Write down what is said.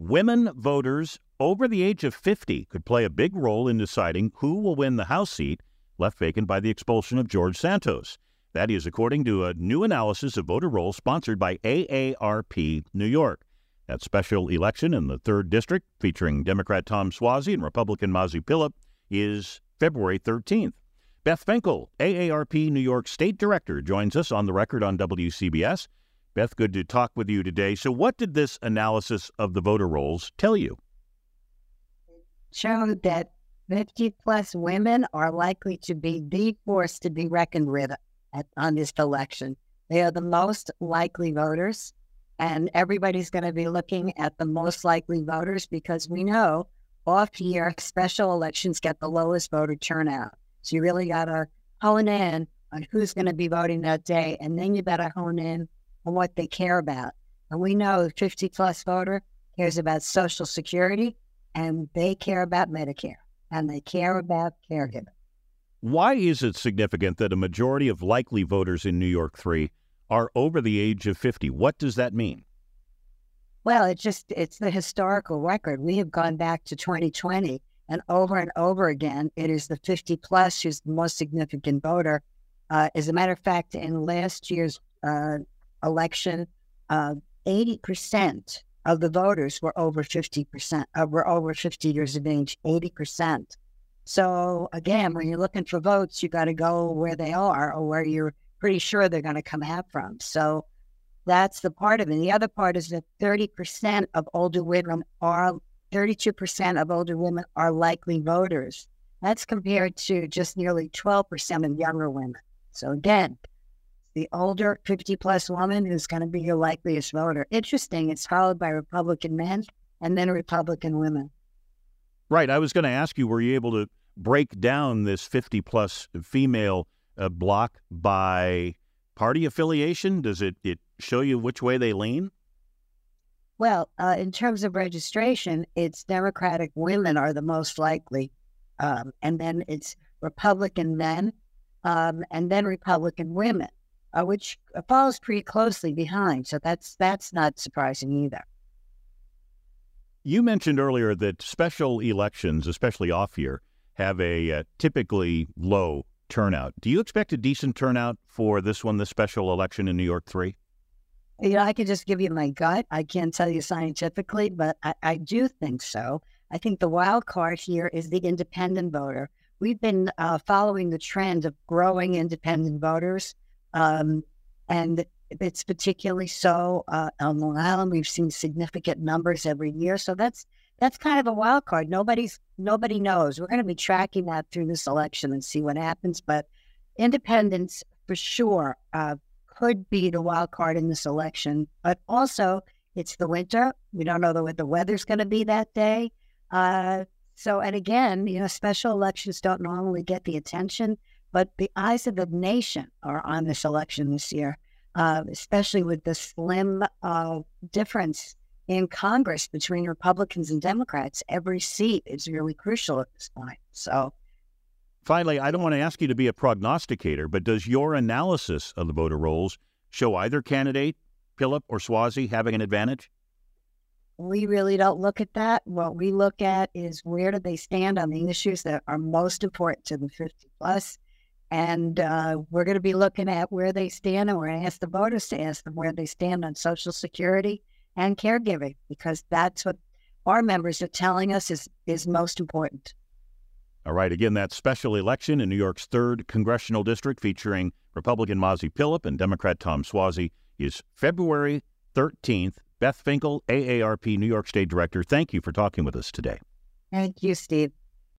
Women voters over the age of 50 could play a big role in deciding who will win the House seat left vacant by the expulsion of George Santos. That is according to a new analysis of voter rolls sponsored by AARP New York. That special election in the 3rd District, featuring Democrat Tom Suozzi and Republican Mazi Pilip, is February 13th. Beth Finkel, AARP New York State Director, joins us on the record on WCBS. Beth, good to talk with you today. So, what did this analysis of the voter rolls tell you? Showed that 50 plus women are likely to be the force to be reckoned with at, on this election. They are the most likely voters, and everybody's going to be looking at the most likely voters because we know off year special elections get the lowest voter turnout. So you really got to hone in on who's going to be voting that day, and then you better hone in on what they care about. And we know the 50 plus voter cares about Social Security and they care about Medicare and they care about caregiving. Why is it significant that a majority of likely voters in New York 3 are over the age of 50? What does that mean? Well, it's just it's the historical record. We have gone back to 2020 and over and over again, it is the 50 plus who's the most significant voter. Uh, as a matter of fact, in last year's uh, election, uh, 80% of the voters were over 50%, uh, were over 50 years of age, 80%. So again, when you're looking for votes, you got to go where they are or where you're pretty sure they're going to come out from. So that's the part of it. The other part is that 30% of older women are, 32% of older women are likely voters. That's compared to just nearly 12% of younger women. So again, the older 50 plus woman who's going to be your likeliest voter. Interesting. It's followed by Republican men and then Republican women. Right. I was going to ask you, were you able to break down this 50 plus female uh, block by party affiliation? Does it, it show you which way they lean? Well, uh, in terms of registration, it's Democratic women are the most likely. Um, and then it's Republican men, um, and then Republican women uh, which follows pretty closely behind. So that's that's not surprising either. You mentioned earlier that special elections, especially off year, have a uh, typically low turnout. Do you expect a decent turnout for this one, the special election in New York 3? You know, I can just give you my gut. I can't tell you scientifically, but I, I do think so. I think the wild card here is the independent voter. We've been uh, following the trend of growing independent voters um, and it's particularly so uh, on Long Island. We've seen significant numbers every year, so that's that's kind of a wild card. Nobody's nobody knows. We're going to be tracking that through this election and see what happens. But independence, for sure, uh, could be the wild card in this election. But also, it's the winter. We don't know what the weather's going to be that day. Uh, so, and again, you know, special elections don't normally get the attention but the eyes of the nation are on this election this year, uh, especially with the slim uh, difference in Congress between Republicans and Democrats. Every seat is really crucial at this point. So, finally, I don't want to ask you to be a prognosticator, but does your analysis of the voter rolls show either candidate, Pilip or Suozzi, having an advantage? we really don't look at that. What we look at is where do they stand on the issues that are most important to the 50 plus and uh, we're going to be looking at where they stand, and we're going to ask the voters to ask them where they stand on Social Security and caregiving, because that's what our members are telling us is, is most important. All right. Again, that special election in New York's 3rd Congressional District featuring Republican Mazi Pilip and Democrat Tom Suozzi is February 13th. Beth Finkel, AARP New York State Director, thank you for talking with us today. Thank you, Steve.